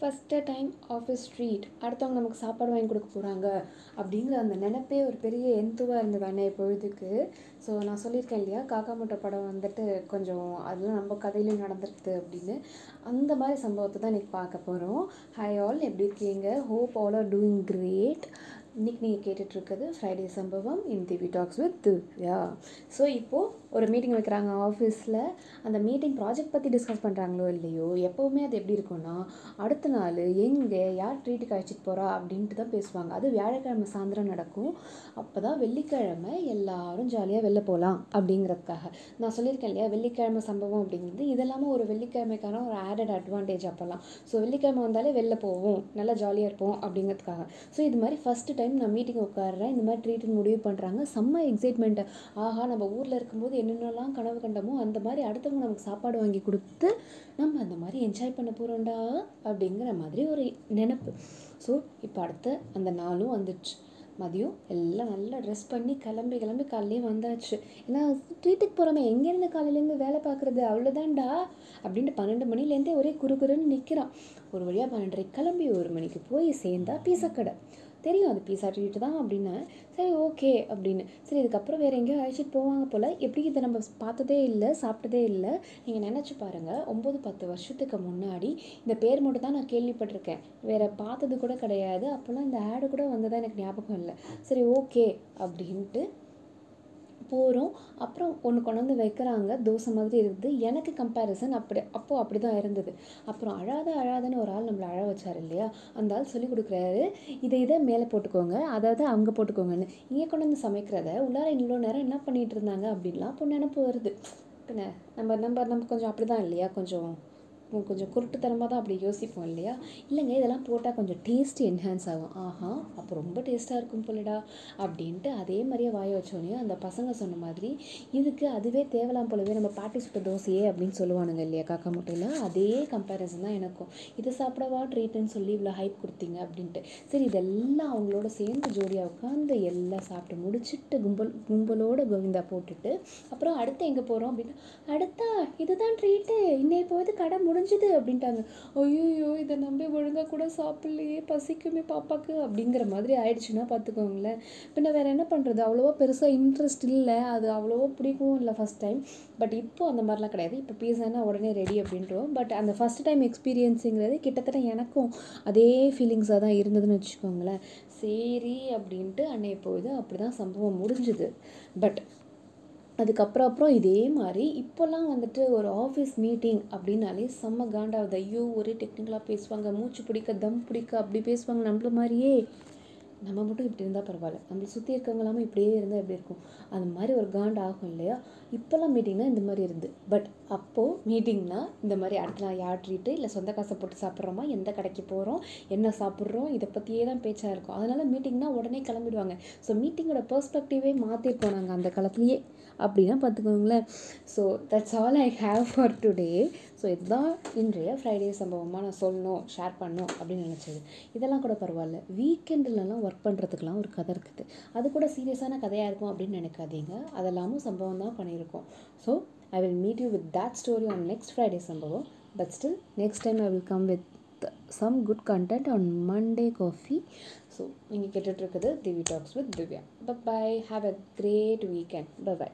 First time office street அடுத்தவங்க நமக்கு சாப்பாடு வாங்கி கொடுக்க போகிறாங்க அப்படிங்கிற அந்த நினப்பே ஒரு பெரிய எந்துவாக இருந்தது அன்னைய பொழுதுக்கு. ஸோ நான் சொல்லியிருக்கேன் இல்லையா காக்கா முட்டை படம் வந்துட்டு கொஞ்சம் அதெல்லாம் நம்ம கதையிலையும் நடந்திருக்குது அப்படின்னு. அந்த மாதிரி சம்பவத்தை தான் இன்றைக்கி பார்க்க போகிறோம் ஹை ஆல் எப்படி இருக்கீங்க? Hope all are doing great இன்றைக்கி நீங்கள் கேட்டுட்ருக்குது ஃப்ரைடே சம்பவம் இன் திவி டாக்ஸ் வித் திவ்யா. ஸோ இப்போது ஒரு மீட்டிங் வைக்கிறாங்க ஆஃபீஸில் அந்த மீட்டிங் ப்ராஜெக்ட் பற்றி டிஸ்கஸ் பண்ணுறாங்களோ இல்லையோ? எப்போவுமே அது எப்படி இருக்கும்னா அடுத்த நாள் எங்கே யார் ட்ரீட்டுக்கு அழைச்சிட்டு போகிறா அப்படின்ட்டு தான் பேசுவாங்க. அது வியாழக்கிழமை சாயந்தரம் நடக்கும். அப்போ தான் வெள்ளிக்கிழமை எல்லாரும் ஜாலியாக வெளில போகலாம் அப்படிங்கிறதுக்காக. நான் சொல்லியிருக்கேன் இல்லையா வெள்ளிக்கிழமை சம்பவம் அப்படிங்கிறது. இதெல்லாமல் ஒரு வெள்ளிக்கிழமைக்கான ஒரு ஆடட் அட்வான்டேஜ் அப்போல்லாம். ஸோ வெள்ளிக்கிழமை வந்தாலே வெளில போவோம். நல்லா ஜாலியாக இருப்போம் அப்படிங்கிறதுக்காக. ஸோ இது மாதிரி ஃபஸ்ட்டு டைம் நான் மீட்டிங் உட்காடுறேன் இந்த மாதிரி ட்ரீட்னு முடிவு பண்ணுறாங்க செம்ம எக்ஸைட்மெண்ட்டு ஆஹா நம்ம ஊரில் இருக்கும்போது என்னென்னலாம் கனவு கண்டமோ அந்த மாதிரி அடுத்தவங்க நமக்கு சாப்பாடு வாங்கி கொடுத்து நம்ம அந்த மாதிரி என்ஜாய் பண்ண போகிறோம்டா அப்படிங்கிற மாதிரி ஒரு நினப்பு. ஸோ இப்போ அடுத்த அந்த நாளும் வந்துடுச்சு. மதியம் எல்லாம் நல்லா ட்ரெஸ் பண்ணி கிளம்பி கிளம்பி காலையிலே வந்தாச்சு. ஏன்னா ட்ரீட்டுக்கு போகிறோமே எங்கேருந்து காலையிலேருந்து வேலை பார்க்குறது? அவ்வளோதான்டா அப்படின்ட்டு பன்னெண்டு மணிலேருந்தே ஒரே குறுகுறுன்னு நிற்கிறான் ஒரு வழியாக பன்னெண்டரை கிளம்பி ஒரு மணிக்கு போய் சேர்ந்தா பீசக்கடை கடை தெரியும் அது பீஸா ட்ரீட் தான் அப்படின்னு. சரி ஓகே அப்படின்னு. சரி இதுக்கப்புறம் வேறு எங்கேயோ அழைச்சிட்டு போவாங்க போல். எப்படி இதை நம்ம பார்த்ததே இல்லை சாப்பிட்டதே இல்லை? நீங்கள் நினச்சி பாருங்கள் ஒம்பது பத்து வருஷத்துக்கு முன்னாடி இந்த பேர் மட்டும் தான் நான் கேள்விப்பட்டிருக்கேன். வேறு பார்த்தது கூட கிடையாது. அப்போல்லாம் இந்த ஆடு கூட வந்ததாக எனக்கு ஞாபகம் இல்லை. சரி ஓகே அப்படின்ட்டு போகிறோம் அப்புறம் ஒன்று கொண்டு வந்து வைக்கிறாங்க. தோசை மாதிரி இருக்குது எனக்கு கம்பேரிசன் அப்படி அப்போது அப்படி தான் இருந்தது. அப்புறம் அழாத அழாதன்னு ஒரு ஆள் நம்மளை அழ வச்சார் இல்லையா? அந்த ஆள் சொல்லி கொடுக்குறாரு இதை இதை மேலே போட்டுக்கோங்க. அதாவது அங்கே போட்டுக்கோங்கன்னு. இங்கே கொண்டு வந்து சமைக்கிறத உள்ளார இவ்வளோ நேரம் என்ன பண்ணிகிட்டு இருந்தாங்க அப்படின்லாம் அப்போ நினப்பு வருது. பின்ன நம்ம நம்ம நம்ம கொஞ்சம் அப்படி தான் இல்லையா? கொஞ்சம் கொஞ்சம் குருட்டுத்தனமாக தான் அப்படி யோசிப்போம் இல்லையா? இல்லைங்க இதெல்லாம் போட்டால் கொஞ்சம் டேஸ்ட்டு என்ஹான்ஸ் ஆகும். ஆஹா அப்போ ரொம்ப டேஸ்ட்டாக இருக்கும் போலடா அப்படின்ட்டு அதே மாதிரியே வாய வச்சோடனே அந்த பசங்க சொன்ன மாதிரி இதுக்கு அதுவே தேவலாம் போலவே நம்ம பாட்டி சுட்ட தோசையே அப்படின்னு சொல்லுவானுங்க இல்லையா காக்கா முட்டையில்? அதே கம்பேரிசன் தான் எனக்கும். இதை சாப்பிடவா ட்ரீட்டுன்னு சொல்லி இவ்வளோ ஹைப் கொடுத்தீங்க அப்படின்ட்டு. சரி இதெல்லாம் அவங்களோட சேர்ந்து ஜோடியாக உட்காந்து எல்லாம் சாப்பிட்டு முடிச்சுட்டு கும்பல் கும்பலோட கோவிந்தா போட்டுட்டு அப்புறம் அடுத்து எங்கே போகிறோம் அப்படின்னா அடுத்தா இதுதான் ட்ரீட்டு இன்னைய போது கடை முடி முடிஞ்சுது அப்படின்ட்டாங்க. ஐயோ இதை நம்பி ஒழுங்காக கூட சாப்பிட்லையே பசிக்குமே பாப்பாக்கு அப்படிங்கிற மாதிரி ஆயிடுச்சுன்னா பார்த்துக்கோங்களேன். பின்ன வேறு என்ன பண்ணுறது அவ்வளோவா பெருசாக இன்ட்ரெஸ்ட் இல்லை. அது அவ்வளோவா பிடிக்கும் இல்லை ஃபஸ்ட் டைம் பட் இப்போ அந்த மாதிரிலாம் கிடையாது. இப்போ பீஸானா உடனே ரெடி அப்படின்றோம். பட் அந்த ஃபஸ்ட் டைம் எக்ஸ்பீரியன்ஸுங்கிறது கிட்டத்தட்ட எனக்கும் அதே ஃபீலிங்ஸாக தான் இருந்ததுன்னு வச்சுக்கோங்களேன். சரி அப்படின்ட்டு அன்னைய போய் அப்படி தான் சம்பவம் முடிஞ்சுது. பட் அதுக்கப்புறம் அப்புறம் இதே மாதிரி இப்போல்லாம் வந்துட்டு ஒரு ஆஃபீஸ் மீட்டிங் அப்படின்னாலே செம்ம காண்டாகுது. ஐயோ ஒரே டெக்னிக்கலாக பேசுவாங்க. மூச்சு பிடிக்க தம் பிடிக்க அப்படி பேசுவாங்க நம்மள மாதிரியே. நம்ம மட்டும் இப்படி இருந்தால் பரவாயில்ல. நம்மளை சுற்றி இருக்கவங்களாமல் இப்படியே இருந்தால் எப்படி இருக்கும்? அந்த மாதிரி ஒரு காண்ட் ஆகும் இல்லையா? இப்போல்லாம் மீட்டிங்னா இந்த மாதிரி இருந்து. பட் அப்போது மீட்டிங்னா இந்த மாதிரி அடுத்த நாள் யார் ட்ரீட்டு இல்லை சொந்த காசை போட்டு சாப்பிட்றோமா? எந்த கடைக்கு போகிறோம் என்ன சாப்பிட்றோம்? இதை பற்றியே தான் பேச்சாக இருக்கும். அதனால் மீட்டிங்னா உடனே கிளம்பிடுவாங்க. ஸோ மீட்டிங்கோட பெர்ஸ்பெக்டிவே மாற்றிருக்கோம் நாங்கள் அந்த காலத்துலேயே. அப்படின்னா பார்த்துக்கோங்களேன். So that's all I have for today so இதுதான் இன்றைய ஃப்ரைடே சம்பவமாக நான் சொல்லணும் ஷேர் பண்ணணும் அப்படின்னு நினச்சது. இதெல்லாம் கூட பரவாயில்ல. வீக்கெண்டுலலாம் ஒர்க் பண்ணுறதுக்கெலாம் ஒரு கதை இருக்குது. அது கூட சீரியஸான கதையாக இருக்கும் அப்படின்னு நினைக்காதீங்க. அதெல்லாமும் சம்பவம் தான் இருக்கும். So I will meet you with that story on next Friday சம்பவம் but still next time I will come with some good content on Monday coffee so நீங்கள் கேட்டுட்ருக்குது Divi talks with Divya. Bye have a great weekend bye